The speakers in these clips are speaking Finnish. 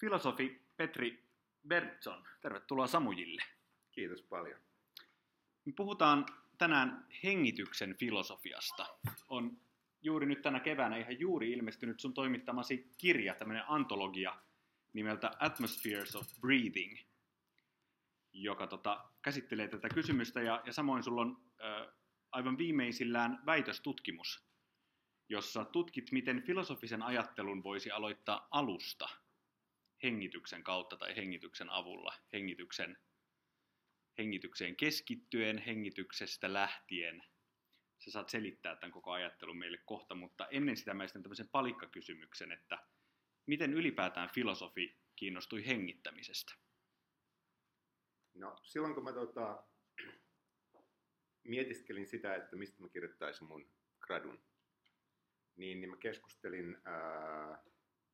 Filosofi Petri Bertson, tervetuloa Samujille. Kiitos paljon. Me puhutaan tänään hengityksen filosofiasta. On juuri nyt tänä keväänä ihan juuri ilmestynyt sun toimittamasi kirja, tämmöinen antologia nimeltä Atmospheres of Breathing, joka tota, käsittelee tätä kysymystä ja, ja samoin sulla on äh, aivan viimeisillään väitöstutkimus, jossa tutkit, miten filosofisen ajattelun voisi aloittaa alusta hengityksen kautta tai hengityksen avulla, hengityksen, hengitykseen keskittyen, hengityksestä lähtien. Sä saat selittää tämän koko ajattelun meille kohta, mutta ennen sitä mä esitän tämmöisen palikkakysymyksen, että miten ylipäätään filosofi kiinnostui hengittämisestä? No silloin kun mä tota, mietiskelin sitä, että mistä mä kirjoittaisin mun gradun, niin, niin mä keskustelin ää,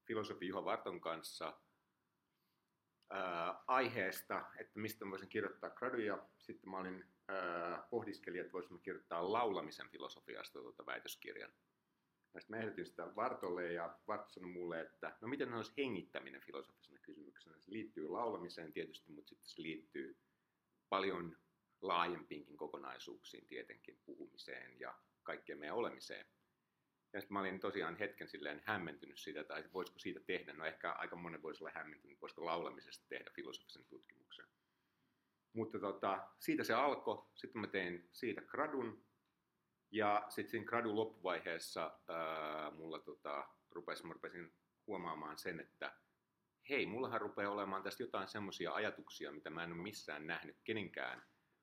filosofi Juha Varton kanssa ää, aiheesta, että mistä mä voisin kirjoittaa graduja. Sitten mä olin ää, pohdiskelin, että voisin kirjoittaa laulamisen filosofiasta tuota väitöskirjan. Ja sitten mä ehdotin sitä Vartolle ja Vart sanoi mulle, että no miten olisi hengittäminen filosofisena kysymyksenä. Se liittyy laulamiseen tietysti, mutta sitten se liittyy paljon laajempiinkin kokonaisuuksiin tietenkin, puhumiseen ja kaikkeen meidän olemiseen. Ja sitten mä olin tosiaan hetken silleen hämmentynyt siitä, tai voisiko siitä tehdä, no ehkä aika monen voisi olla hämmentynyt, voisiko laulamisesta tehdä filosofisen tutkimuksen. Mutta tota, siitä se alkoi, sitten mä tein siitä gradun, ja sitten siinä gradun loppuvaiheessa ää, mulla tota, rupesi, mä rupesin huomaamaan sen, että hei, mullahan rupeaa olemaan tästä jotain semmoisia ajatuksia, mitä mä en ole missään nähnyt kenenkään,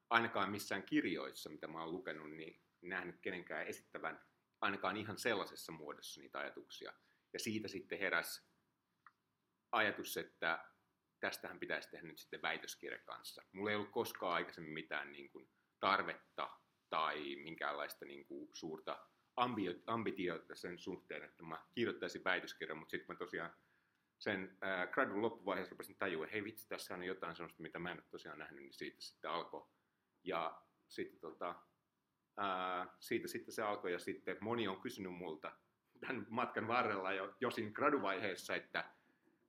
ainakaan missään kirjoissa, mitä mä oon lukenut, niin nähnyt kenenkään esittävän ainakaan ihan sellaisessa muodossa niitä ajatuksia. Ja siitä sitten heräs ajatus, että tästähän pitäisi tehdä nyt sitten väitöskirja kanssa. Mulla ei ollut koskaan aikaisemmin mitään niin kuin, tarvetta tai minkäänlaista niin kuin, suurta ambitiota sen suhteen, että mä kirjoittaisin väitöskirjan, mutta sitten mä tosiaan sen äh, gradun loppuvaiheessa rupesin tajua, että hei vitsi, tässä on jotain sellaista, mitä mä en ole tosiaan nähnyt, niin siitä sitten alkoi. Ja sitten tota, ää, siitä sitten se alkoi ja sitten moni on kysynyt multa tämän matkan varrella jo, jo siinä graduvaiheessa, että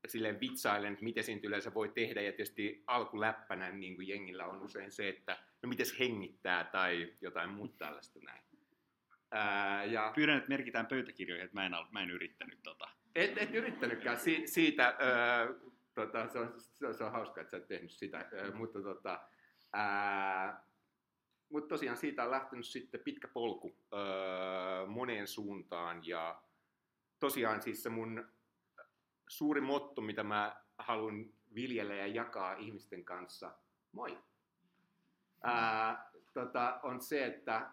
silleen vitsailen, että miten siitä yleensä voi tehdä ja tietysti alkuläppänä niin kuin jengillä on usein se, että no miten hengittää tai jotain muuta tällaista näin. Ää, ja... Pyydän, että merkitään pöytäkirjoihin, että mä en, mä en yrittänyt tota. Et, et yrittänytkään si, siitä, ää, tota, se, on, se, on, se on hauska, että sä et tehnyt sitä, ää, mutta tota, ää, mutta tosiaan siitä on lähtenyt sitten pitkä polku öö, moneen suuntaan. Ja tosiaan siis se mun suuri motto, mitä mä haluan viljellä ja jakaa ihmisten kanssa, moi, ää, tota, on se, että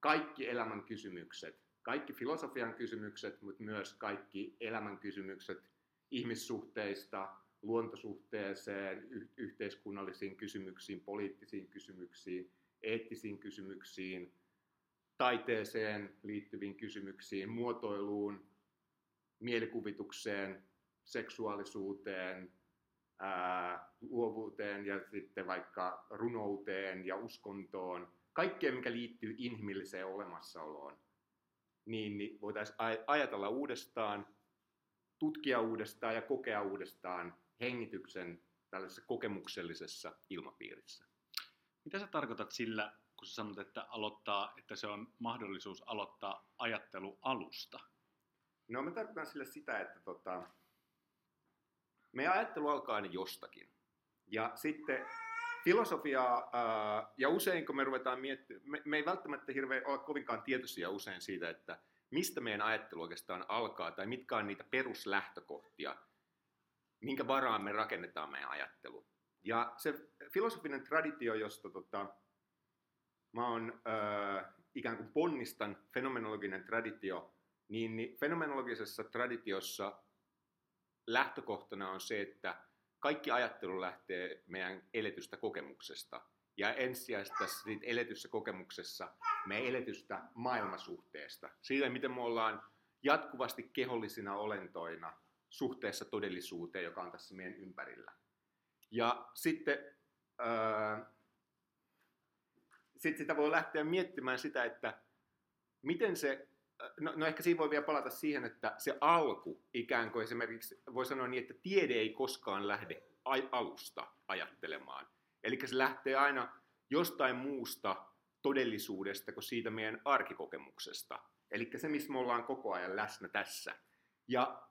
kaikki elämän kysymykset, kaikki filosofian kysymykset, mutta myös kaikki elämän kysymykset ihmissuhteista, luontosuhteeseen, yhteiskunnallisiin kysymyksiin, poliittisiin kysymyksiin, eettisiin kysymyksiin, taiteeseen liittyviin kysymyksiin, muotoiluun, mielikuvitukseen, seksuaalisuuteen, ää, luovuuteen ja sitten vaikka runouteen ja uskontoon, kaikkeen mikä liittyy inhimilliseen olemassaoloon, niin, niin voitaisiin ajatella uudestaan, tutkia uudestaan ja kokea uudestaan hengityksen tällaisessa kokemuksellisessa ilmapiirissä. Mitä sä tarkoitat sillä, kun sä sanot, että, aloittaa, että se on mahdollisuus aloittaa ajattelu alusta? No mä tarkoitan sillä sitä, että tota, meidän ajattelu alkaa aina jostakin. Ja sitten filosofiaa, ää, ja usein kun me ruvetaan miettimään, me, me ei välttämättä hirveän olla kovinkaan tietoisia usein siitä, että mistä meidän ajattelu oikeastaan alkaa, tai mitkä on niitä peruslähtökohtia, minkä varaan me rakennetaan meidän ajattelu. Ja se filosofinen traditio, josta tota, mä oon äh, ikään kuin ponnistan, fenomenologinen traditio, niin, niin fenomenologisessa traditiossa lähtökohtana on se, että kaikki ajattelu lähtee meidän eletystä kokemuksesta. Ja ensisijaisesti siitä eletyssä kokemuksessa meidän eletystä maailmasuhteesta. Siitä, miten me ollaan jatkuvasti kehollisina olentoina suhteessa todellisuuteen, joka on tässä meidän ympärillä. Ja sitten ää, sit sitä voi lähteä miettimään sitä, että miten se no, no ehkä siinä voi vielä palata siihen, että se alku ikään kuin esimerkiksi voi sanoa niin, että tiede ei koskaan lähde alusta ajattelemaan. Eli se lähtee aina jostain muusta todellisuudesta kuin siitä meidän arkikokemuksesta. Eli se, missä me ollaan koko ajan läsnä tässä. Ja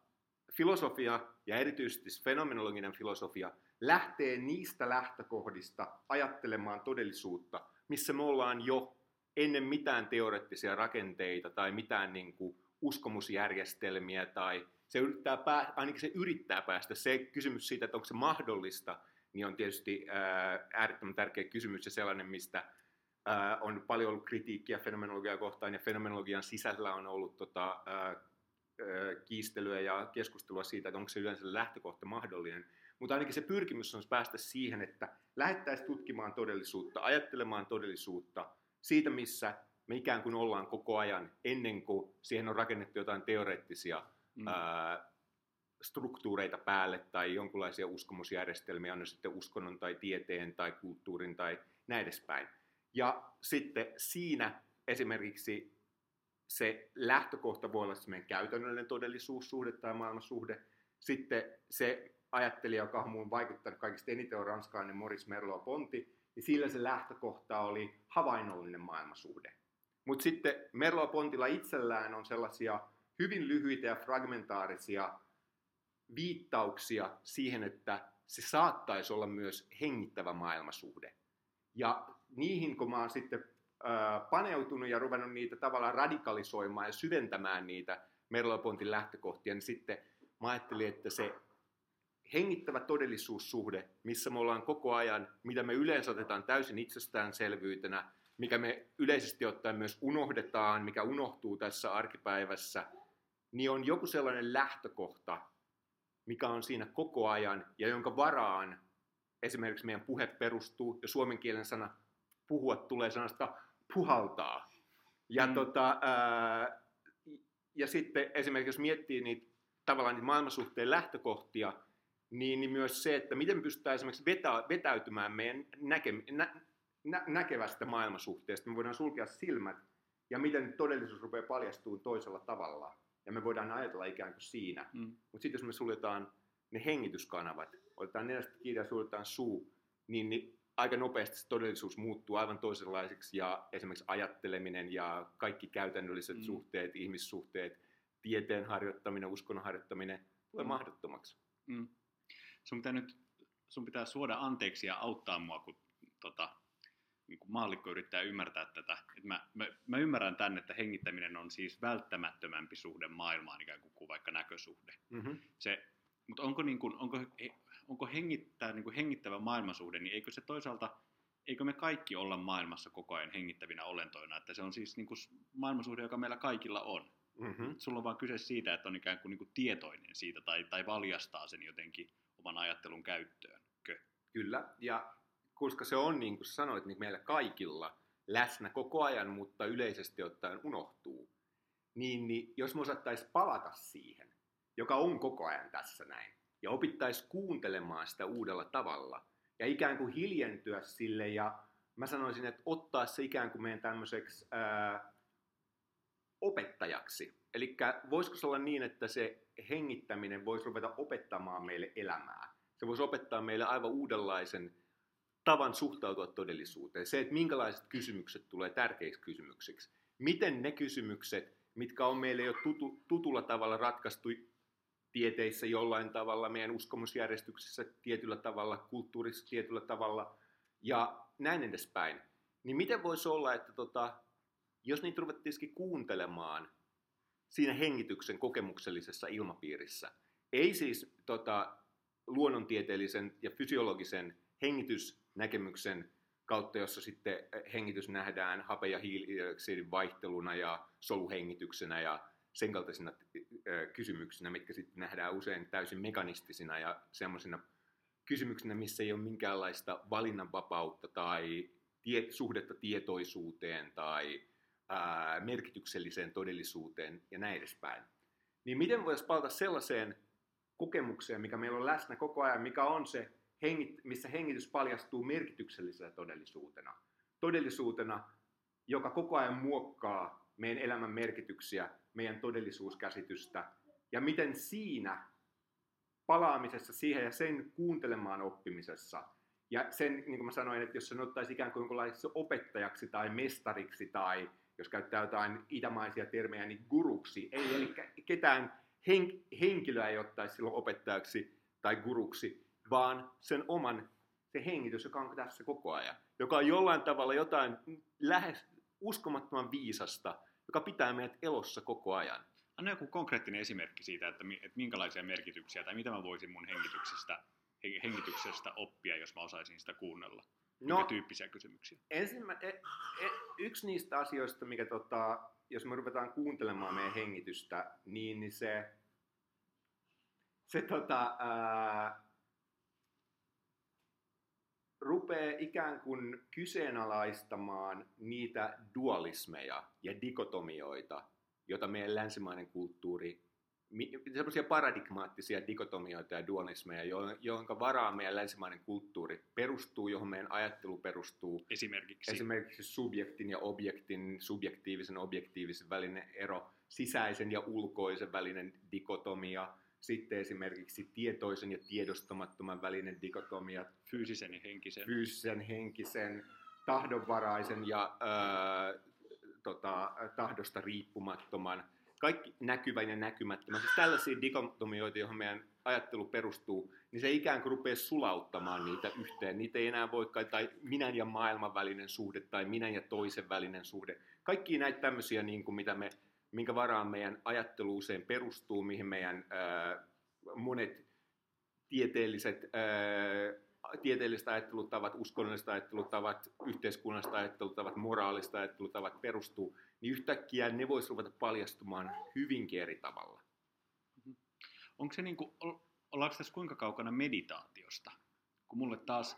filosofia, ja erityisesti fenomenologinen filosofia, lähtee niistä lähtökohdista ajattelemaan todellisuutta, missä me ollaan jo ennen mitään teoreettisia rakenteita tai mitään niin kuin uskomusjärjestelmiä tai se yrittää pää, ainakin se yrittää päästä. Se kysymys siitä, että onko se mahdollista, niin on tietysti ää, äärettömän tärkeä kysymys ja sellainen, mistä ää, on paljon ollut kritiikkiä fenomenologiaa kohtaan ja fenomenologian sisällä on ollut tota, ää, kiistelyä ja keskustelua siitä, että onko se yleensä lähtökohta mahdollinen. Mutta ainakin se pyrkimys on päästä siihen, että lähettäisiin tutkimaan todellisuutta, ajattelemaan todellisuutta siitä, missä me ikään kuin ollaan koko ajan ennen kuin siihen on rakennettu jotain teoreettisia mm. ää, struktuureita päälle tai jonkinlaisia uskomusjärjestelmiä, on ne sitten uskonnon tai tieteen tai kulttuurin tai näin edespäin. Ja sitten siinä esimerkiksi se lähtökohta voi olla meidän käytännöllinen todellisuussuhde tai maailmansuhde. Sitten se ajattelija, joka on muun vaikuttanut kaikista eniten on ranskalainen Maurice Merleau-Ponty, niin sillä se lähtökohta oli havainnollinen maailmansuhde. Mutta sitten Merleau-Pontilla itsellään on sellaisia hyvin lyhyitä ja fragmentaarisia viittauksia siihen, että se saattaisi olla myös hengittävä maailmasuhde. Ja niihin, kun mä oon sitten paneutunut ja ruvennut niitä tavallaan radikalisoimaan ja syventämään niitä Merleau-Pontin lähtökohtia, niin sitten mä ajattelin, että se hengittävä todellisuussuhde, missä me ollaan koko ajan, mitä me yleensä otetaan täysin itsestäänselvyytenä, mikä me yleisesti ottaen myös unohdetaan, mikä unohtuu tässä arkipäivässä, niin on joku sellainen lähtökohta, mikä on siinä koko ajan ja jonka varaan esimerkiksi meidän puhe perustuu, ja suomen kielen sana puhua tulee sanasta puhaltaa. Ja, mm. tota, ää, ja sitten esimerkiksi jos miettii niitä tavallaan niitä maailmansuhteen lähtökohtia, niin, niin myös se, että miten pystytään esimerkiksi vetä, vetäytymään meidän näke, nä, nä, näkevästä maailmansuhteesta. Me voidaan sulkea silmät ja miten todellisuus rupeaa paljastumaan toisella tavalla. Ja me voidaan ajatella ikään kuin siinä. Mm. Mutta sitten jos me suljetaan ne hengityskanavat, otetaan nenästä kiinni ja suljetaan suu, niin, niin aika nopeasti se todellisuus muuttuu aivan toisenlaiseksi ja esimerkiksi ajatteleminen ja kaikki käytännölliset mm. suhteet, ihmissuhteet, tieteen harjoittaminen, uskonnon harjoittaminen tulee mm. mahdottomaksi. Mm. Sun pitää nyt sun pitää suoda anteeksi ja auttaa mua, kun tota, niin kuin maallikko yrittää ymmärtää tätä. Et mä, mä, mä ymmärrän tänne, että hengittäminen on siis välttämättömämpi suhde maailmaan ikään kuin, kuin vaikka näkösuhde. Mm-hmm. Se, mutta onko, niin kuin, onko onko hengittää, niin kuin hengittävä maailmansuhde, niin eikö se toisaalta, eikö me kaikki olla maailmassa koko ajan hengittävinä olentoina, että se on siis niin kuin maailmansuhde, joka meillä kaikilla on. Mm-hmm. Sulla on vaan kyse siitä, että on ikään kuin, niin kuin tietoinen siitä tai, tai valjastaa sen jotenkin oman ajattelun käyttöön. Kö? Kyllä, ja koska se on niin kuin sanoit, niin meillä kaikilla läsnä koko ajan, mutta yleisesti ottaen unohtuu, niin, niin jos me osattaisiin palata siihen, joka on koko ajan tässä näin, ja opittaisi kuuntelemaan sitä uudella tavalla ja ikään kuin hiljentyä sille ja mä sanoisin, että ottaa se ikään kuin meidän tämmöiseksi opettajaksi. Eli voisiko se olla niin, että se hengittäminen voisi ruveta opettamaan meille elämää. Se voisi opettaa meille aivan uudenlaisen tavan suhtautua todellisuuteen. Se, että minkälaiset kysymykset tulee tärkeiksi kysymyksiksi. Miten ne kysymykset, mitkä on meille jo tutu, tutulla tavalla ratkaistu tieteissä jollain tavalla, meidän uskomusjärjestyksessä tietyllä tavalla, kulttuurissa tietyllä tavalla ja näin edespäin. Niin miten voisi olla, että tota, jos niitä ruvettiinkin kuuntelemaan siinä hengityksen kokemuksellisessa ilmapiirissä, ei siis tota, luonnontieteellisen ja fysiologisen hengitysnäkemyksen kautta, jossa sitten hengitys nähdään hape- ja hiilidioksidin vaihteluna ja soluhengityksenä ja sen kaltaisina kysymyksinä, mitkä sitten nähdään usein täysin mekanistisina ja semmoisina kysymyksinä, missä ei ole minkäänlaista valinnanvapautta tai tie, suhdetta tietoisuuteen tai ää, merkitykselliseen todellisuuteen ja näin edespäin. Niin miten voisi palata sellaiseen kokemukseen, mikä meillä on läsnä koko ajan, mikä on se, hengit, missä hengitys paljastuu merkityksellisenä todellisuutena. Todellisuutena, joka koko ajan muokkaa meidän elämän merkityksiä, meidän todellisuuskäsitystä ja miten siinä palaamisessa siihen ja sen kuuntelemaan oppimisessa ja sen, niin kuin mä sanoin, että jos sen ottaisi ikään kuin opettajaksi tai mestariksi tai jos käyttää jotain itämaisia termejä, niin guruksi, ei, eli ketään hen, henkilöä ei ottaisi silloin opettajaksi tai guruksi, vaan sen oman, se hengitys, joka on tässä koko ajan, joka on jollain tavalla jotain lähes uskomattoman viisasta, joka pitää meidät elossa koko ajan. Anna joku konkreettinen esimerkki siitä, että, että minkälaisia merkityksiä tai mitä mä voisin mun hengityksestä, hengityksestä oppia, jos mä osaisin sitä kuunnella. No, Minkä tyyppisiä kysymyksiä? Ensimmä, e, e, yksi niistä asioista, mikä tota, jos me ruvetaan kuuntelemaan meidän hengitystä, niin, niin se, se tota, ää, rupeaa ikään kuin kyseenalaistamaan niitä dualismeja ja dikotomioita, joita meidän länsimainen kulttuuri semmoisia paradigmaattisia dikotomioita ja dualismeja, joihin varaan meidän länsimainen kulttuuri perustuu, johon meidän ajattelu perustuu. Esimerkiksi? Esimerkiksi subjektin ja objektin, subjektiivisen ja objektiivisen välinen ero, sisäisen ja ulkoisen välinen dikotomia, sitten esimerkiksi tietoisen ja tiedostamattoman välinen dikotomia. Fyysisen ja henkisen. Fyysisen, henkisen, tahdonvaraisen ja ää, tota, tahdosta riippumattoman kaikki näkyvän ja näkymättömän, siis tällaisia dikotomioita, joihin meidän ajattelu perustuu, niin se ikään kuin rupeaa sulauttamaan niitä yhteen. Niitä ei enää voi, tai minän ja maailman välinen suhde, tai minän ja toisen välinen suhde. Kaikki näitä tämmöisiä, niin kuin mitä me, minkä varaan meidän ajattelu usein perustuu, mihin meidän ää, monet tieteelliset ää, tieteelliset ajattelutavat, uskonnolliset ajattelutavat, yhteiskunnalliset ajattelutavat, moraaliset ajattelutavat perustuu, niin yhtäkkiä ne voisi ruveta paljastumaan hyvinkin eri tavalla. Mm-hmm. Onko se niin kuin, ollaanko tässä kuinka kaukana meditaatiosta? Kun mulle taas,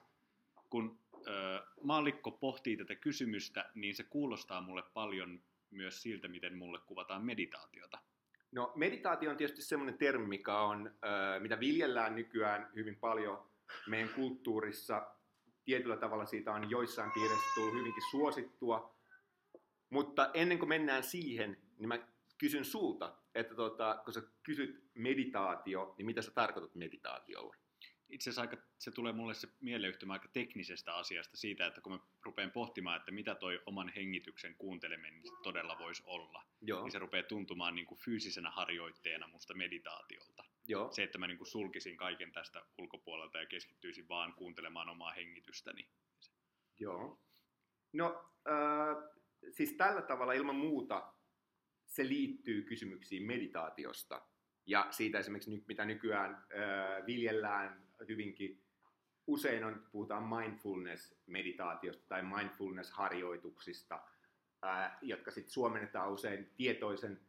kun ö, maallikko pohtii tätä kysymystä, niin se kuulostaa mulle paljon myös siltä, miten mulle kuvataan meditaatiota. No meditaatio on tietysti semmoinen termi, mikä on, mitä viljellään nykyään hyvin paljon meidän kulttuurissa. Tietyllä tavalla siitä on joissain piirissä tullut hyvinkin suosittua, mutta ennen kuin mennään siihen, niin mä kysyn sulta, että tota, kun sä kysyt meditaatio, niin mitä sä tarkoitat meditaatiolla? Itse asiassa aika, se tulee mulle se mieleyhtymä aika teknisestä asiasta siitä, että kun mä rupean pohtimaan, että mitä toi oman hengityksen kuunteleminen todella voisi olla, Joo. niin se rupeaa tuntumaan niin kuin fyysisenä harjoitteena musta meditaatiolta. Joo. Se, että mä niin kuin sulkisin kaiken tästä ulkopuolelta ja keskittyisin vaan kuuntelemaan omaa hengitystäni. Joo. No, äh, siis tällä tavalla ilman muuta se liittyy kysymyksiin meditaatiosta ja siitä esimerkiksi mitä nykyään äh, viljellään hyvinkin usein on, puhutaan mindfulness-meditaatiosta tai mindfulness-harjoituksista, äh, jotka sitten suomennetaan usein tietoisen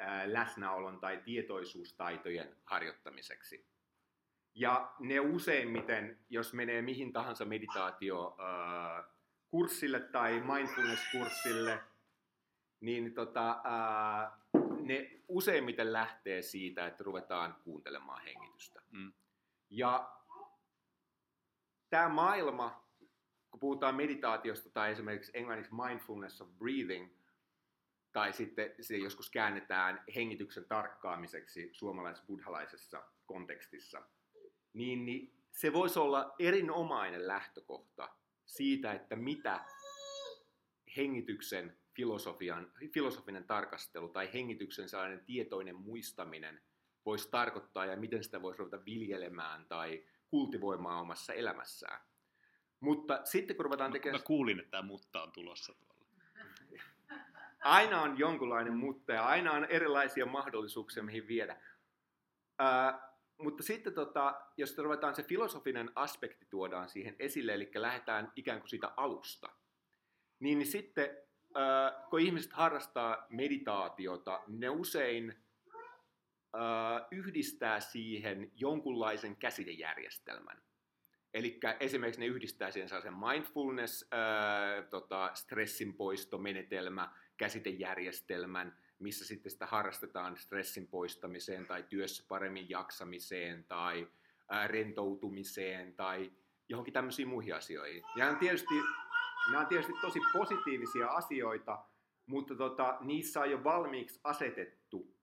äh, läsnäolon tai tietoisuustaitojen harjoittamiseksi. Ja ne useimmiten, jos menee mihin tahansa meditaatio kurssille tai mindfulness-kurssille, niin tota, ää, ne useimmiten lähtee siitä, että ruvetaan kuuntelemaan hengitystä. Mm. Ja tämä maailma, kun puhutaan meditaatiosta tai esimerkiksi englanniksi mindfulness of breathing, tai sitten se joskus käännetään hengityksen tarkkaamiseksi suomalais-buddhalaisessa kontekstissa, niin, niin se voisi olla erinomainen lähtökohta siitä, että mitä hengityksen filosofian, filosofinen tarkastelu tai hengityksen sellainen tietoinen muistaminen voisi tarkoittaa ja miten sitä voisi ruveta viljelemään tai kultivoimaan omassa elämässään. Mutta sitten kun ruvetaan tekemään... Mä kuulin, että tämä mutta on tulossa tuolla. Aina on jonkunlainen mutta ja aina on erilaisia mahdollisuuksia, mihin viedä. Ää, mutta sitten tota, jos ruvetaan se filosofinen aspekti tuodaan siihen esille, eli lähdetään ikään kuin siitä alusta, niin, niin sitten äh, kun ihmiset harrastaa meditaatiota, ne usein yhdistää siihen jonkunlaisen käsitejärjestelmän. Eli esimerkiksi ne yhdistää siihen sellaisen mindfulness, äh, tota, stressinpoistomenetelmä, käsitejärjestelmän, missä sitten sitä harrastetaan stressin poistamiseen tai työssä paremmin jaksamiseen tai ää, rentoutumiseen tai johonkin tämmöisiin muihin asioihin. Ja on tietysti, nämä on tietysti tosi positiivisia asioita, mutta tota, niissä on jo valmiiksi asetettu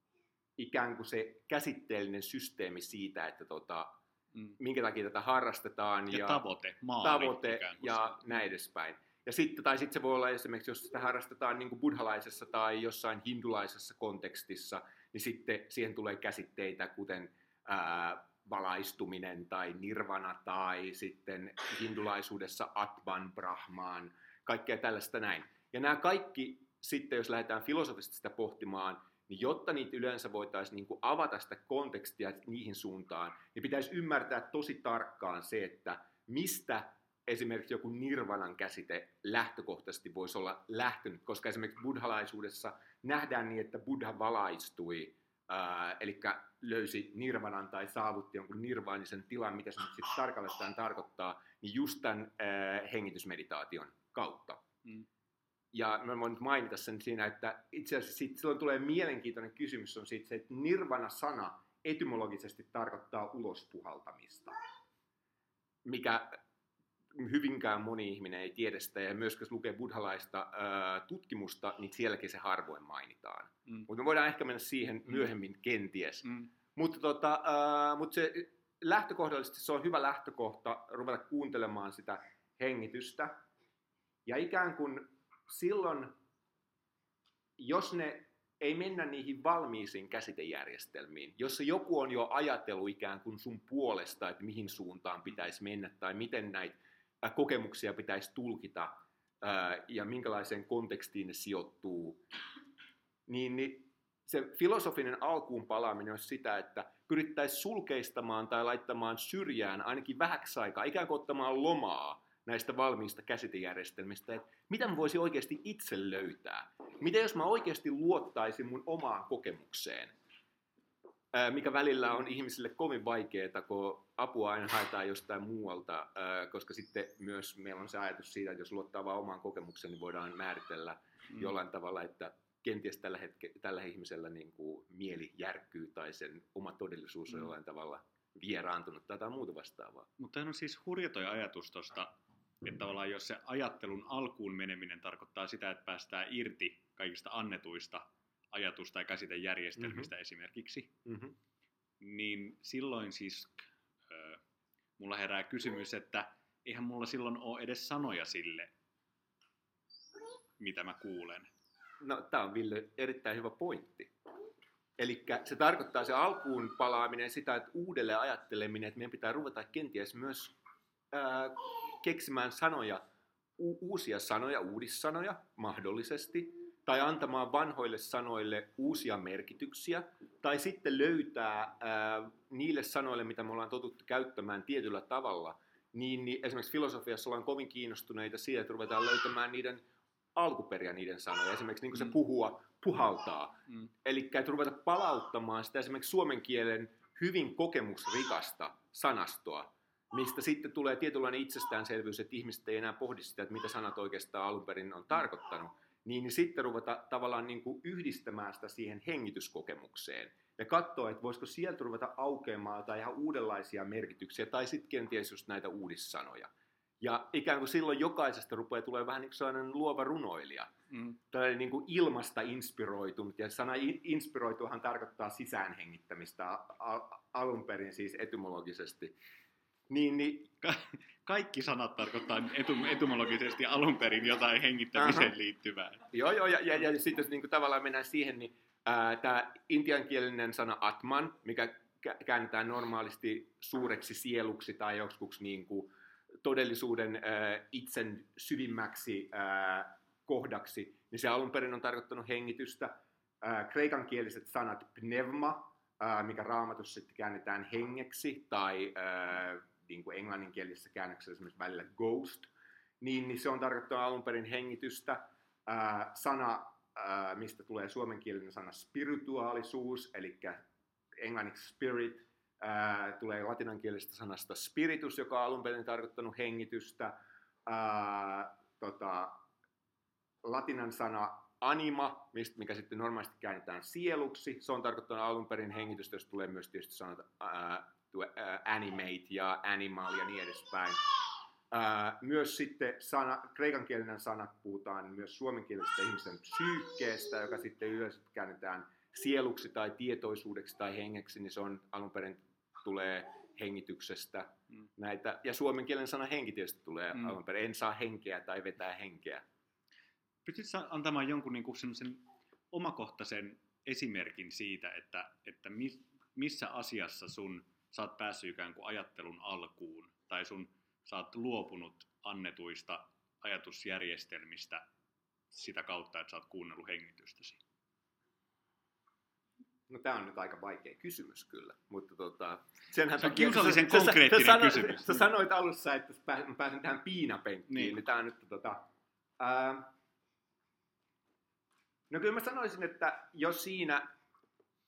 ikään kuin se käsitteellinen systeemi siitä, että tota, Mm. minkä takia tätä harrastetaan Ja, ja tavoite, maali. tavoite ja se. näin edespäin. Ja sitten, tai sitten se voi olla esimerkiksi, jos sitä harrastetaan niin kuin buddhalaisessa tai jossain hindulaisessa kontekstissa, niin sitten siihen tulee käsitteitä kuten ää, valaistuminen tai nirvana tai sitten hindulaisuudessa atman, brahmaan, kaikkea tällaista näin. Ja nämä kaikki sitten, jos lähdetään filosofisesti sitä pohtimaan, niin jotta niitä yleensä voitaisiin niin kuin avata sitä kontekstia niihin suuntaan, niin pitäisi ymmärtää tosi tarkkaan se, että mistä esimerkiksi joku nirvanan käsite lähtökohtaisesti voisi olla lähtenyt, koska esimerkiksi buddhalaisuudessa nähdään niin, että buddha valaistui, ää, eli löysi nirvanan tai saavutti jonkun nirvaanisen tilan, mitä se nyt sitten tarkalleen tarkoittaa, niin just tämän ää, hengitysmeditaation kautta. Mm. Ja mä voin nyt mainita sen siinä, että itse asiassa sit silloin tulee mielenkiintoinen kysymys on siitä se, että nirvana-sana etymologisesti tarkoittaa ulospuhaltamista, mikä hyvinkään moni ihminen ei tiedä sitä, ja myös jos lukee buddhalaista ää, tutkimusta, niin sielläkin se harvoin mainitaan. Mm. Mutta me voidaan ehkä mennä siihen myöhemmin kenties. Mm. Mutta tota, ää, mut se lähtökohdallisesti se on hyvä lähtökohta ruveta kuuntelemaan sitä hengitystä. Ja ikään kuin silloin, jos ne ei mennä niihin valmiisiin käsitejärjestelmiin, jossa joku on jo ajatellut ikään kuin sun puolesta, että mihin suuntaan pitäisi mennä tai miten näitä ää, kokemuksia pitäisi tulkita ää, ja minkälaiseen kontekstiin ne sijoittuu, niin, niin se filosofinen alkuun palaaminen olisi sitä, että pyrittäisiin sulkeistamaan tai laittamaan syrjään ainakin vähäksi aikaa, ikään kuin ottamaan lomaa näistä valmiista käsitejärjestelmistä, että mitä mä voisin oikeasti itse löytää. Mitä jos mä oikeasti luottaisin mun omaan kokemukseen, mikä välillä on ihmisille kovin vaikeaa, kun apua aina haetaan jostain muualta, koska sitten myös meillä on se ajatus siitä, että jos luottaa vain omaan kokemukseen, niin voidaan määritellä Mm. jollain tavalla, että kenties tällä, hetke, tällä ihmisellä niin kuin mieli järkkyy tai sen oma todellisuus on Mm. jollain tavalla vieraantunut tai muuta vastaavaa. Mutta on siis hurja toi ajatus tosta, että tavallaan jos se ajattelun alkuun meneminen tarkoittaa sitä, että päästään irti kaikista annetuista ajatus- tai käsitejärjestelmistä mm-hmm. esimerkiksi, Mm-hmm. niin silloin siis ö, mulla herää kysymys, että eihän mulla silloin ole edes sanoja sille, mitä mä kuulen. No, tämä on Ville erittäin hyvä pointti. Eli se tarkoittaa se alkuun palaaminen sitä, että uudelleen ajatteleminen, että meidän pitää ruveta kenties myös ää, keksimään sanoja, u- uusia sanoja, uudissanoja mahdollisesti, tai antamaan vanhoille sanoille uusia merkityksiä, tai sitten löytää ää, niille sanoille, mitä me ollaan totuttu käyttämään tietyllä tavalla, niin, niin esimerkiksi filosofiassa ollaan kovin kiinnostuneita siitä, että ruvetaan löytämään niiden alkuperiä niiden sanoja. Esimerkiksi niin kuin se Mm. puhua, puhaltaa. Mm. Eli että ruveta palauttamaan sitä esimerkiksi suomen kielen hyvin kokemusrikasta sanastoa, mistä sitten tulee tietynlainen itsestäänselvyys, että ihmiset ei enää pohdi sitä, että mitä sanat oikeastaan alun perin on tarkoittanut, niin, niin sitten ruveta tavallaan niin kuin yhdistämään sitä siihen hengityskokemukseen ja katsoa, että voisiko sieltä ruveta aukeamaan jotain ihan uudenlaisia merkityksiä tai sitten kenties just näitä uudissanoja. Ja ikään kuin silloin jokaisesta rupeaa tulee vähän niin kuin sellainen luova runoilija Mm. tällainen niin kuin ilmasta inspiroitunut, ja sana in- inspiroituahan tarkoittaa sisäänhengittämistä alun perin siis etymologisesti. Niin, niin Ka- kaikki sanat tarkoittaa etum- etymologisesti alun perin jotain hengittämiseen Aha. liittyvää. joo, joo, ja, ja, ja sitten jos niin kuin tavallaan mennään siihen, niin tämä intiankielinen sana atman, mikä kä- käännetään normaalisti suureksi sieluksi tai joksikuksi niin kuin todellisuuden ää, itsen syvimmäksi ää, kohdaksi, niin se alun perin on tarkoittanut hengitystä. Ää, kreikankieliset sanat pneuma, ää, mikä raamatussa sitten käännetään hengeksi, tai ää, niin kuin englanninkielisessä käännöksessä esimerkiksi välillä ghost, niin, niin se on tarkoittanut alun perin hengitystä. Ää, sana, ää, mistä tulee suomenkielinen sana spirituaalisuus, eli englanniksi spirit, ää, tulee latinankielisestä sanasta spiritus, joka on alun perin tarkoittanut hengitystä. Ää, tota, latinan sana anima, mistä, mikä sitten normaalisti käännetään sieluksi. Se on tarkoittanut alun perin hengitystä, jos tulee myös tietysti sanat ää, tuo, ää, animate ja animal ja niin edespäin. Ää, myös sitten sana, kreikankielinen sana puhutaan myös suomenkielisestä ihmisen psyykkeestä, joka sitten yleensä käännetään sieluksi tai tietoisuudeksi tai hengeksi, niin se on alun perin tulee hengityksestä. Mm. Näitä, ja suomen kielen sana henki tietysti tulee Mm. alun perin. En saa henkeä tai vetää henkeä. Pystytkö antamaan jonkun niin semmoisen omakohtaisen esimerkin siitä, että, että mi, missä asiassa sun sä oot päässyt ikään kuin ajattelun alkuun, tai sun sä oot luopunut annetuista ajatusjärjestelmistä sitä kautta, että sä oot kuunnellut hengitystäsi? No tämä on nyt aika vaikea kysymys kyllä, mutta tota, senhän Se on takia- kiusallisen sä- sä- konkreettinen sä, sano- kysymys. Sä sanoit alussa, että pää- mä pääsen tähän piinapenkkiin, Niin. niin, tämä on nyt tota, ää, No kyllä mä sanoisin, että jo siinä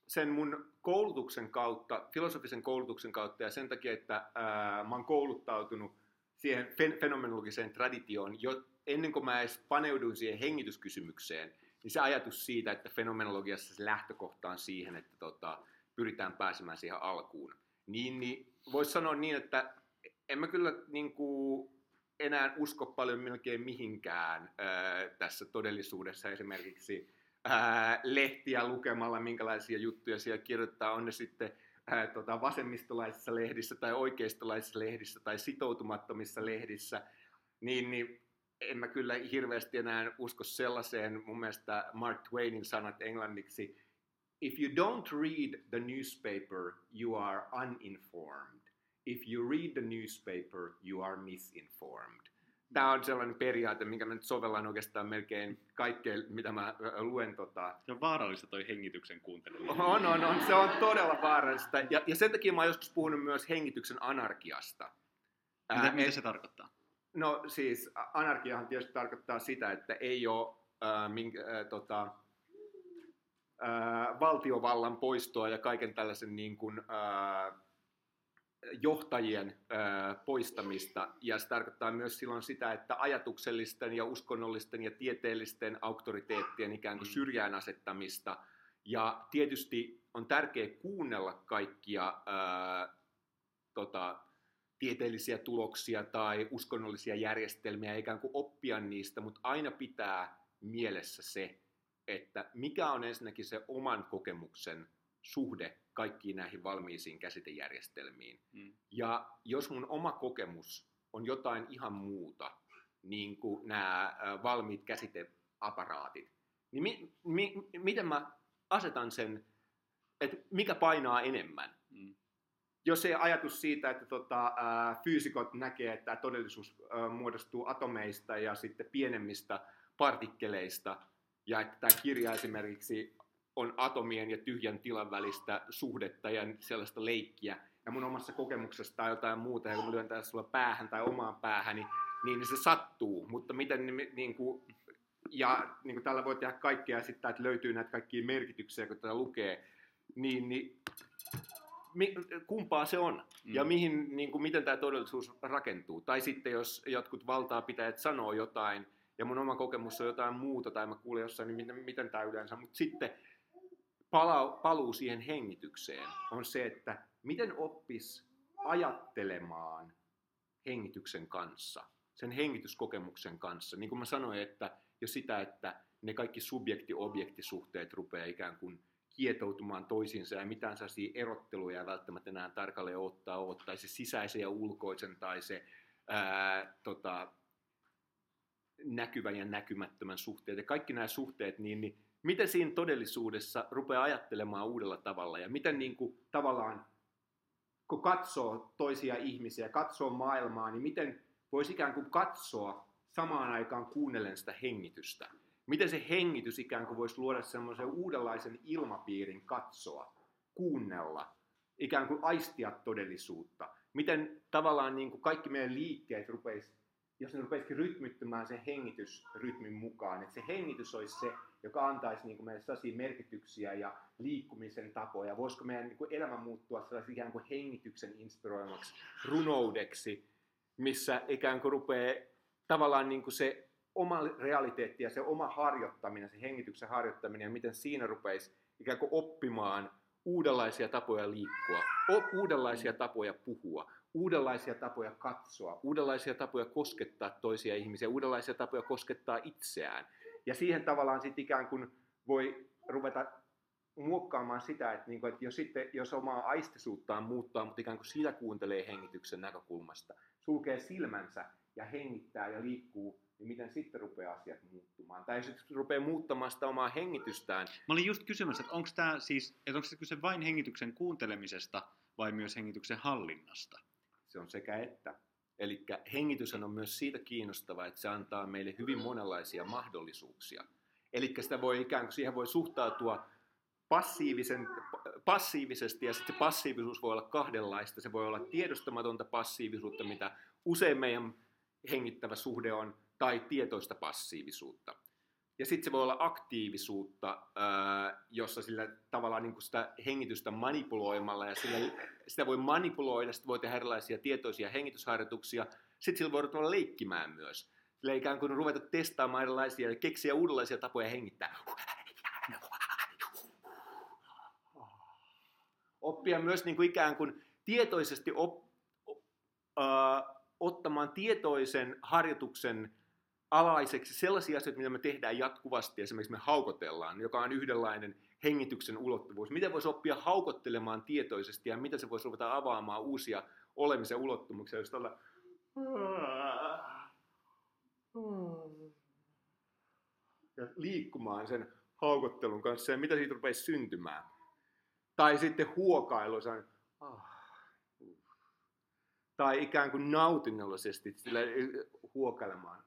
sen mun koulutuksen kautta, filosofisen koulutuksen kautta ja sen takia, että ää, mä oon kouluttautunut siihen fen- fenomenologiseen traditioon jo ennen kuin mä edes paneuduin siihen hengityskysymykseen, niin se ajatus siitä, että fenomenologiassa se lähtökohta on siihen, että tota, pyritään pääsemään siihen alkuun. Niin, niin voisi sanoa niin, että en mä kyllä niin kuin, enää usko paljon melkein mihinkään ää, tässä todellisuudessa esimerkiksi ää, lehtiä lukemalla, minkälaisia juttuja siellä kirjoittaa, on ne sitten ää, tota, vasemmistolaisissa lehdissä tai oikeistolaisissa lehdissä tai sitoutumattomissa lehdissä, niin, niin en mä kyllä hirveästi enää usko sellaiseen, mun mielestä Mark Twainin sanat englanniksi, if you don't read the newspaper, you are uninformed. If you read the newspaper, you are misinformed. Tämä on sellainen periaate, minkä mä nyt sovellan oikeastaan melkein kaikkeen, mitä mä ö, luen. Tota. Se on vaarallista toi hengityksen kuuntelu. On, on, on. Se on todella vaarallista. Ja, ja sen takia mä oon joskus puhunut myös hengityksen anarkiasta. Mitä, Ää, mitä et- se tarkoittaa? No siis anarkiahan tietysti tarkoittaa sitä, että ei ole äh, minkä, äh, tota, äh, valtiovallan poistoa ja kaiken tällaisen niin kuin, äh, johtajien poistamista. Ja se tarkoittaa myös silloin sitä, että ajatuksellisten ja uskonnollisten ja tieteellisten auktoriteettien ikään kuin Mm. syrjään asettamista. Ja tietysti on tärkeää kuunnella kaikkia äh, tota, tieteellisiä tuloksia tai uskonnollisia järjestelmiä ja ikään kuin oppia niistä, mutta aina pitää mielessä se, että mikä on ensinnäkin se oman kokemuksen suhde kaikkiin näihin valmiisiin käsitejärjestelmiin. Mm. Ja jos mun oma kokemus on jotain ihan muuta, niin kuin nämä valmiit käsiteaparaatit, niin mi, mi, miten mä asetan sen, että mikä painaa enemmän? Mm. jos se ajatus siitä, että tota, ää, fyysikot näkee, että tämä todellisuus ää, muodostuu atomeista ja sitten pienemmistä partikkeleista, ja että tämä kirja esimerkiksi on atomien ja tyhjän tilan välistä suhdetta ja sellaista leikkiä, ja mun omassa kokemuksessa tai jotain muuta, ja kun mä lyön tässä sulla päähän tai omaan päähäni, niin se sattuu, mutta miten ni- niin kuin, ja niin kuin tällä voi tehdä kaikkea sitten, että löytyy näitä kaikkia merkityksiä, kun tätä lukee, niin, niin mi, kumpaa se on Mm. ja mihin, niin kuin, miten tämä todellisuus rakentuu. Tai sitten jos jotkut valtaa pitäjät sanoo jotain ja mun oma kokemus on jotain muuta tai mä kuulen jossain, niin miten, miten tämä yleensä. Mutta sitten pala, paluu siihen hengitykseen on se, että miten oppis ajattelemaan hengityksen kanssa, sen hengityskokemuksen kanssa. Niin kuin mä sanoin, että jo sitä, että ne kaikki subjekti-objektisuhteet rupeaa ikään kuin kietoutumaan toisiinsa ja mitään sellaisia erotteluja ei välttämättä enää tarkalleen ottaa ole, tai se sisäisen ja ulkoisen tai se ää, tota, näkyvän ja näkymättömän suhteet ja kaikki nämä suhteet, niin, niin miten siinä todellisuudessa rupeaa ajattelemaan uudella tavalla ja miten niin kuin, tavallaan kun katsoo toisia ihmisiä, katsoo maailmaa, niin miten voisi ikään kuin katsoa samaan aikaan kuunnellen sitä hengitystä. Miten se hengitys ikään kuin voisi luoda semmoisen uudenlaisen ilmapiirin katsoa, kuunnella, ikään kuin aistia todellisuutta. Miten tavallaan niin kuin kaikki meidän liikkeet rupeisi, jos ne rupeisikin rytmittymään sen hengitysrytmin mukaan, että se hengitys olisi se, joka antaisi niin kuin meille sellaisia merkityksiä ja liikkumisen tapoja. Voisiko meidän niin kuin elämä muuttua sellaisen ikään kuin hengityksen inspiroimaksi runoudeksi, missä ikään kuin rupeaa tavallaan niin kuin se oma realiteetti ja se oma harjoittaminen, se hengityksen harjoittaminen ja miten siinä rupeisi ikään kuin oppimaan uudenlaisia tapoja liikkua, uudenlaisia tapoja puhua, uudenlaisia tapoja katsoa, uudenlaisia tapoja koskettaa toisia ihmisiä, uudenlaisia tapoja koskettaa itseään. Ja siihen tavallaan sitten ikään kuin voi ruveta muokkaamaan sitä, että, niin kuin, että jos, sitten, jos omaa aistisuuttaan muuttaa, mutta ikään kuin sitä kuuntelee hengityksen näkökulmasta, sulkee silmänsä ja hengittää ja liikkuu, niin miten sitten rupeaa asiat muuttumaan? Tai sitten rupeaa muuttamaan sitä omaa hengitystään. Mä olin just kysymässä, että onko tämä siis, että onko se kyse vain hengityksen kuuntelemisesta vai myös hengityksen hallinnasta? Se on sekä että. Eli hengitys on myös siitä kiinnostava, että se antaa meille hyvin monenlaisia mahdollisuuksia. Eli sitä voi ikään kuin siihen voi suhtautua passiivisen, passiivisesti ja sitten passiivisuus voi olla kahdenlaista. Se voi olla tiedostamatonta passiivisuutta, mitä usein meidän hengittävä suhde on, tai tietoista passiivisuutta. Ja sitten se voi olla aktiivisuutta, jossa sillä tavallaan niin kuin sitä hengitystä manipuloimalla ja sillä, sitä voi manipuloida, sitä voi tehdä erilaisia tietoisia hengitysharjoituksia. Sitten sillä voi olla leikkimään myös. Sillä ikään kuin ruveta testaamaan erilaisia keksiä uudenlaisia tapoja hengittää. Oppia myös niin kuin ikään kuin tietoisesti op, uh, ottamaan tietoisen harjoituksen alaiseksi sellaisia asioita, mitä me tehdään jatkuvasti, esimerkiksi me haukotellaan, joka on yhdenlainen hengityksen ulottuvuus. Miten voisi oppia haukottelemaan tietoisesti ja miten se voisi ruveta avaamaan uusia olemisen ulottuvuuksia, jos tällä ja liikkumaan sen haukottelun kanssa ja mitä siitä rupeisi syntymään. Tai sitten huokailu, ah, tai ikään kuin nautinnollisesti sillä huokailemaan.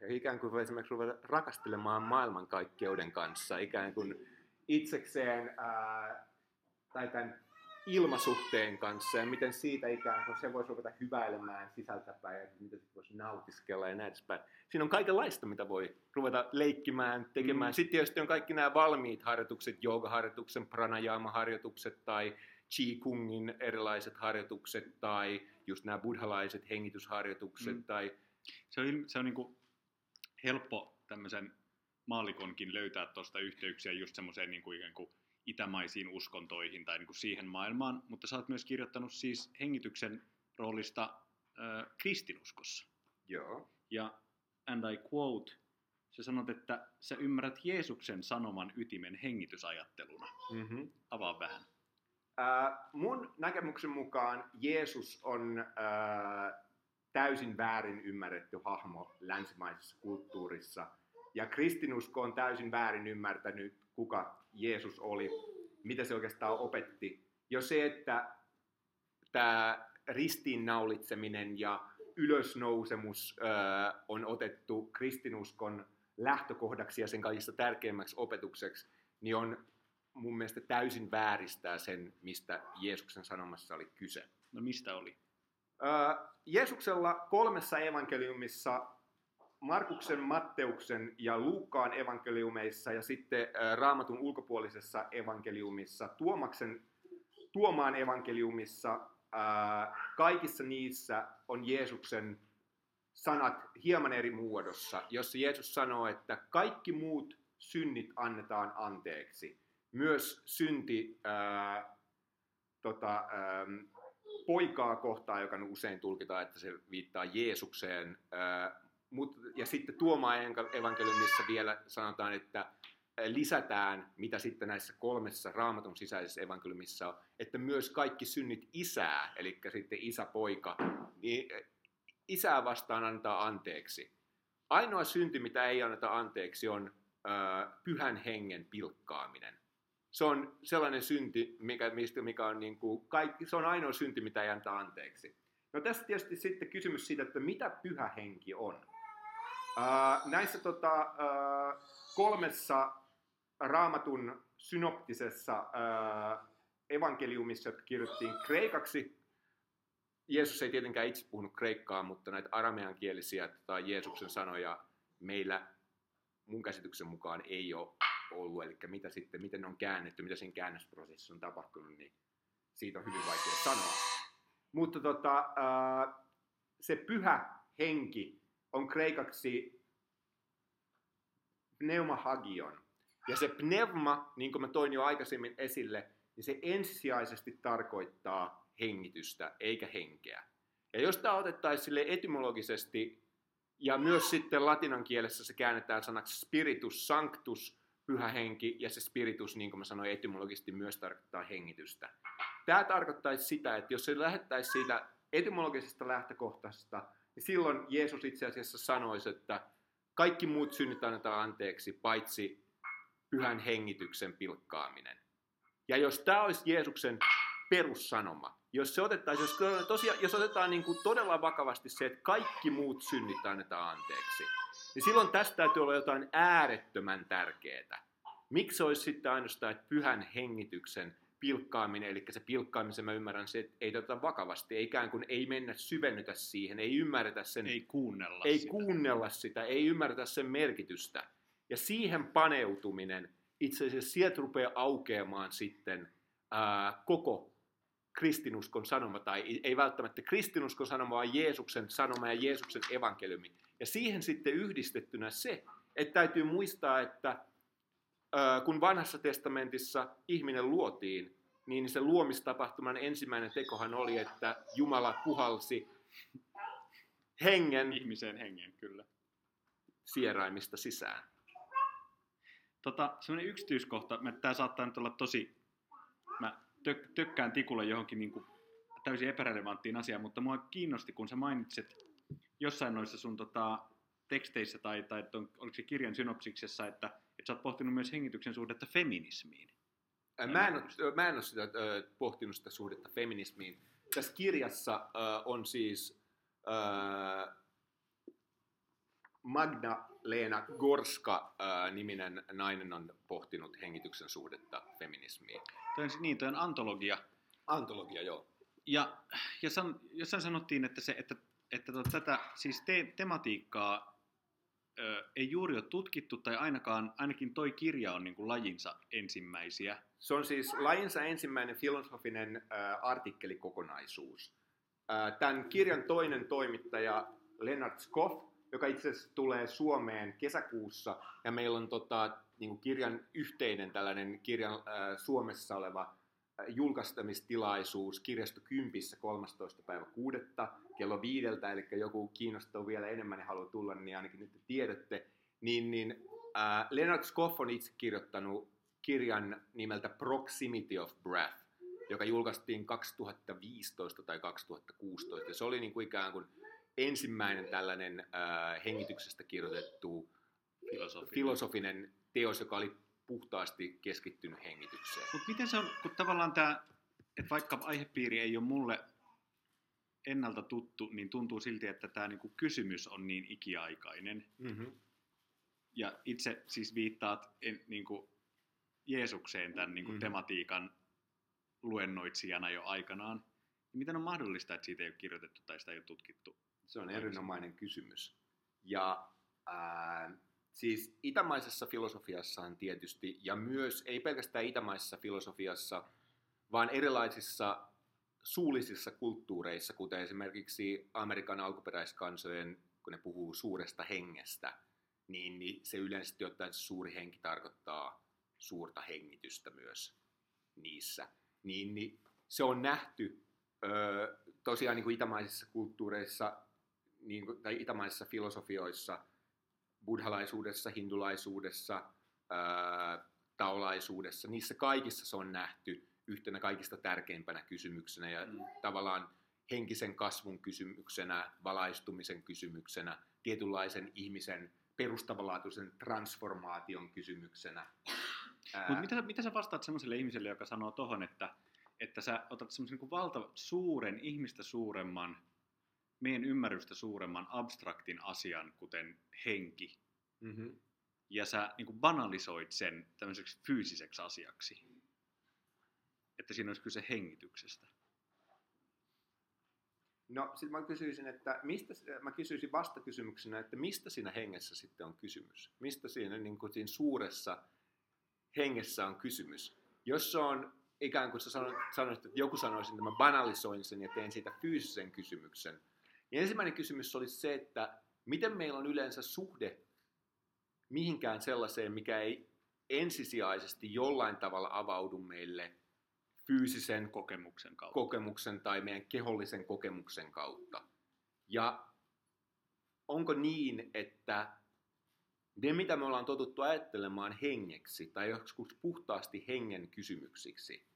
Ja ikään kuin esimerkiksi ruveta rakastelemaan maailmankaikkeuden kanssa, ikään kuin itsekseen ää, tai tämän ilmasuhteen kanssa ja miten siitä ikään kuin se voisi ruveta hyväilemään sisältäpäin ja miten se voisi nautiskella ja näin edespäin. Siinä on kaikenlaista, mitä voi ruveta leikkimään, tekemään. Mm. Sitten tietysti on kaikki nämä valmiit harjoitukset, joogaharjoituksen, pranajama-harjoitukset tai Qigongin erilaiset harjoitukset tai just nämä buddhalaiset hengitysharjoitukset. Mm. Tai... Se on, se on niin kuin helppo tämmöisen maalikonkin löytää tuosta yhteyksiä just semmoiseen niin kuin ikään kuin itämaisiin uskontoihin tai niin kuin siihen maailmaan, mutta sä oot myös kirjoittanut siis hengityksen roolista äh, kristinuskossa. Joo. Ja and I quote, sä sanot, että sä ymmärrät Jeesuksen sanoman ytimen hengitysajatteluna. Mm-hmm. Avaa vähän. Äh, mun näkemyksen mukaan Jeesus on äh, täysin väärin ymmärretty hahmo länsimaisessa kulttuurissa. Ja kristinusko on täysin väärin ymmärtänyt, kuka Jeesus oli, mitä se oikeastaan opetti. Jo se, että tämä ristiinnaulitseminen ja ylösnousemus äh, on otettu kristinuskon lähtökohdaksi ja sen kaikista tärkeimmäksi opetukseksi, niin on mun mielestä täysin vääristää sen, mistä Jeesuksen sanomassa oli kyse. No mistä oli? Jeesuksella kolmessa evankeliumissa, Markuksen, Matteuksen ja Luukkaan evankeliumeissa ja sitten Raamatun ulkopuolisessa evankeliumissa, Tuomaksen, Tuomaan evankeliumissa, kaikissa niissä on Jeesuksen sanat hieman eri muodossa, jossa Jeesus sanoo, että kaikki muut synnit annetaan anteeksi. Myös synti ää, tota, ää, poikaa kohtaan, joka usein tulkitaan, että se viittaa Jeesukseen. Mut, ja sitten Tuomaan evankeliumissa vielä sanotaan, että lisätään, mitä sitten näissä kolmessa raamatun sisäisessä evankeliumissa on, että myös kaikki synnit isää, eli sitten isä-poika, niin isää vastaan antaa anteeksi. Ainoa synti, mitä ei anneta anteeksi, on pyhän hengen pilkkaaminen. Se on sellainen synti, mikä, mistä, mikä on niin kuin, kaikki, se on ainoa synti, mitä ei anneta anteeksi. No tässä tietysti sitten kysymys siitä, että mitä pyhä henki on. Uh, näissä tota, uh, kolmessa raamatun synoptisessa äh, evankeliumissa, jotka kirjoittiin kreikaksi. Jeesus ei tietenkään itse puhunut kreikkaa, mutta näitä arameankielisiä tai Jeesuksen sanoja meillä mun käsityksen mukaan ei ole ollut. Eli mitä sitten, miten ne on käännetty, mitä siinä käännösprosessissa on tapahtunut, niin siitä on hyvin vaikea sanoa. Mutta tota, se pyhä henki on kreikaksi pneumahagion, Ja se pneuma, niin kuin mä toin jo aikaisemmin esille, niin se ensisijaisesti tarkoittaa hengitystä eikä henkeä. Ja jos tämä otettaisiin sille etymologisesti, ja myös sitten latinan kielessä se käännetään sanaksi spiritus sanctus, pyhä henki, ja se spiritus, niin kuin mä sanoin, etymologisesti myös tarkoittaa hengitystä. Tämä tarkoittaisi sitä, että jos se lähettäisiin siitä etymologisesta lähtökohtaisesta, niin silloin Jeesus itse asiassa sanoisi, että kaikki muut synnit annetaan anteeksi, paitsi pyhän hengityksen pilkkaaminen. Ja jos tämä olisi Jeesuksen perussanoma, jos se otettaisiin, jos, tosiaan, jos otetaan niin kuin todella vakavasti se, että kaikki muut synnit annetaan anteeksi, niin silloin tästä täytyy olla jotain äärettömän tärkeää. Miksi olisi sitten ainoastaan, että pyhän hengityksen pilkkaaminen, eli se pilkkaamisen mä ymmärrän se, että ei tätä vakavasti, ei ikään kuin ei mennä syvennytä siihen, ei ymmärretä sen, ei kuunnella, ei sitä. kuunnella sitä, ei ymmärretä sen merkitystä. Ja siihen paneutuminen, itse asiassa sieltä rupeaa aukeamaan sitten ää, koko kristinuskon sanoma, tai ei välttämättä kristinuskon sanoma, vaan Jeesuksen sanoma ja Jeesuksen evankeliumi. Ja siihen sitten yhdistettynä se, että täytyy muistaa, että kun vanhassa testamentissa ihminen luotiin, niin se luomistapahtuman ensimmäinen tekohan oli, että Jumala puhalsi hengen ihmisen hengen, kyllä. Sieraimista sisään. Tota, semmoinen yksityiskohta, tämä saattaa nyt olla tosi, mä tök, tökkään tikulle johonkin niin kuin täysin epärelevanttiin asiaan, mutta mua kiinnosti, kun sä mainitsit jossain noissa sun tota, teksteissä tai, tai ton, oliko se kirjan synopsiksessa, että, että sä oot pohtinut myös hengityksen suhdetta feminismiin. Mä en, mä en ole sitä äh, pohtinut sitä suhdetta feminismiin. Tässä kirjassa äh, on siis äh, Magda-Leena Gorska-niminen äh, nainen on pohtinut hengityksen suhdetta feminismiin. Toi on, niin, toi on antologia. Antologia, joo. Ja, ja san, jossain sanottiin, että, se, että, että to, tätä siis te, tematiikkaa ö, ei juuri ole tutkittu, tai ainakaan, ainakin toi kirja on niin kuin lajinsa ensimmäisiä. Se on siis lajinsa ensimmäinen filosofinen äh, artikkelikokonaisuus. Äh, tämän kirjan toinen toimittaja Leonard Skoff, joka itse asiassa tulee Suomeen kesäkuussa, ja meillä on tota, niin kuin kirjan yhteinen tällainen kirjan äh, Suomessa oleva julkaistamistilaisuus kirjasto Kympissä 13. päivä 6. kello viideltä, eli joku kiinnostaa vielä enemmän ja haluaa tulla, niin ainakin nyt tiedätte, niin, niin äh, Leonard Skoff on itse kirjoittanut kirjan nimeltä Proximity of Breath, joka julkaistiin 2015 tai 2016. Ja se oli niin kuin ikään kuin ensimmäinen tällainen äh, hengityksestä kirjoitettu filosofinen. filosofinen teos, joka oli puhtaasti keskittynyt hengitykseen. Mutta miten se on, kun tavallaan tämä, että vaikka aihepiiri ei ole mulle ennalta tuttu, niin tuntuu silti, että tämä niinku kysymys on niin ikiaikainen. Mm-hmm. Ja itse siis viittaat en, niinku Jeesukseen tämän niinku mm-hmm. tematiikan luennoitsijana jo aikanaan. Miten on mahdollista, että siitä ei ole kirjoitettu tai sitä ei ole tutkittu? Se on erinomainen kysymys. Ja ää, Siis itämaisessa filosofiassahan tietysti, ja myös ei pelkästään itämaisessa filosofiassa, vaan erilaisissa suullisissa kulttuureissa, kuten esimerkiksi Amerikan alkuperäiskansojen, kun ne puhuu suuresta hengestä, niin, niin se yleisesti ottaen se suuri henki tarkoittaa suurta hengitystä myös niissä. Niin, niin se on nähty ö, tosiaan niin kuin itämaisissa kulttuureissa niin tai itämaisissa filosofioissa – buddhalaisuudessa, hindulaisuudessa, ää, taolaisuudessa, niissä kaikissa se on nähty yhtenä kaikista tärkeimpänä kysymyksenä ja mm. tavallaan henkisen kasvun kysymyksenä, valaistumisen kysymyksenä, tietynlaisen ihmisen perustavanlaatuisen transformaation kysymyksenä. Mutta mitä, mitä sä vastaat sellaiselle ihmiselle, joka sanoo tohon, että, että sä otat semmoisen niin valta suuren, ihmistä suuremman meidän ymmärrystä suuremman abstraktin asian, kuten henki, mm-hmm. ja sä niin kuin banalisoit sen tämmöiseksi fyysiseksi asiaksi. Että siinä olisi kyse hengityksestä. No, sitten mä kysyisin, että mistä, mä kysyisin vastakysymyksenä, että mistä siinä hengessä sitten on kysymys? Mistä siinä, niin kuin siinä suuressa hengessä on kysymys? Jos se on ikään kuin sä sanoit, sanoit että joku sanoisi, että mä banalisoin sen ja teen siitä fyysisen kysymyksen, ja ensimmäinen kysymys oli se, että miten meillä on yleensä suhde mihinkään sellaiseen, mikä ei ensisijaisesti jollain tavalla avaudu meille fyysisen kokemuksen kautta. kokemuksen tai meidän kehollisen kokemuksen kautta. Ja onko niin, että ne, mitä me ollaan totuttu ajattelemaan hengeksi tai joskus puhtaasti hengen kysymyksiksi,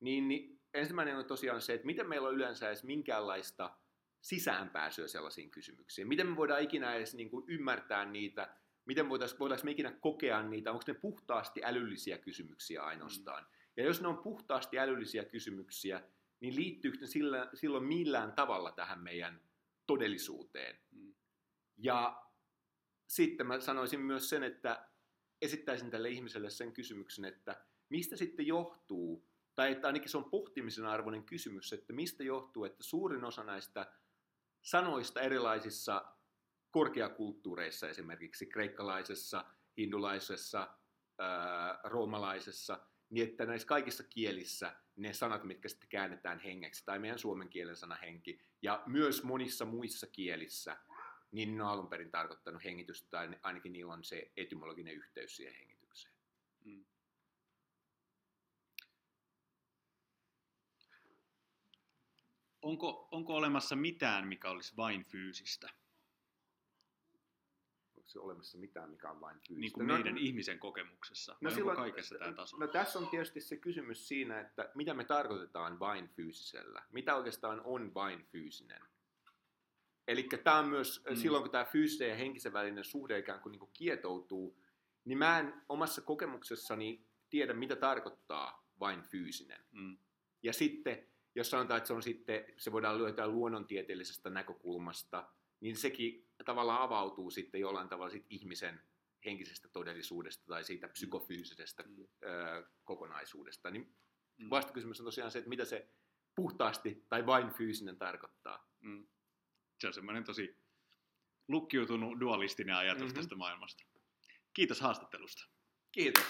niin, niin ensimmäinen on tosiaan se, että miten meillä on yleensä edes minkäänlaista sisäänpääsyä sellaisiin kysymyksiin. Miten me voidaan ikinä edes niin kuin ymmärtää niitä, miten voitaisiin, voidaanko me ikinä kokea niitä, onko ne puhtaasti älyllisiä kysymyksiä ainoastaan. Mm. Ja jos ne on puhtaasti älyllisiä kysymyksiä, niin liittyykö ne sillä, silloin millään tavalla tähän meidän todellisuuteen? Mm. Ja sitten mä sanoisin myös sen, että esittäisin tälle ihmiselle sen kysymyksen, että mistä sitten johtuu, tai että ainakin se on pohtimisen arvoinen kysymys, että mistä johtuu, että suurin osa näistä sanoista erilaisissa korkeakulttuureissa, esimerkiksi kreikkalaisessa, hindulaisessa, roomalaisessa, niin että näissä kaikissa kielissä ne sanat, mitkä sitten käännetään hengeksi, tai meidän suomen kielen sana henki, ja myös monissa muissa kielissä, niin ne on alun perin tarkoittanut hengitystä, tai ainakin niillä on se etymologinen yhteys siihen hengitykseen. Mm. Onko, onko olemassa mitään, mikä olisi vain fyysistä? Onko se olemassa mitään, mikä on vain fyysistä? Niin kuin meidän no, ihmisen kokemuksessa, no, silloin, kaikessa tämä taso? No tässä on tietysti se kysymys siinä, että mitä me tarkoitetaan vain fyysisellä. Mitä oikeastaan on vain fyysinen? Eli tämä on myös, mm. silloin kun tämä fyysisen ja henkisen välinen suhde ikään kuin, niin kuin kietoutuu, niin mä en omassa kokemuksessani tiedä, mitä tarkoittaa vain fyysinen. Mm. Ja sitten, jos sanotaan, että se, on sitten, se voidaan löytää luonnontieteellisestä näkökulmasta, niin sekin tavallaan avautuu sitten jollain tavalla sit ihmisen henkisestä todellisuudesta tai siitä psykofyysisestä mm. ö, kokonaisuudesta. Niin mm. vastakysymys on tosiaan se, että mitä se puhtaasti tai vain fyysinen tarkoittaa. Mm se on semmoinen tosi lukkiutunut dualistinen ajatus mm-hmm. tästä maailmasta. Kiitos haastattelusta. Kiitos.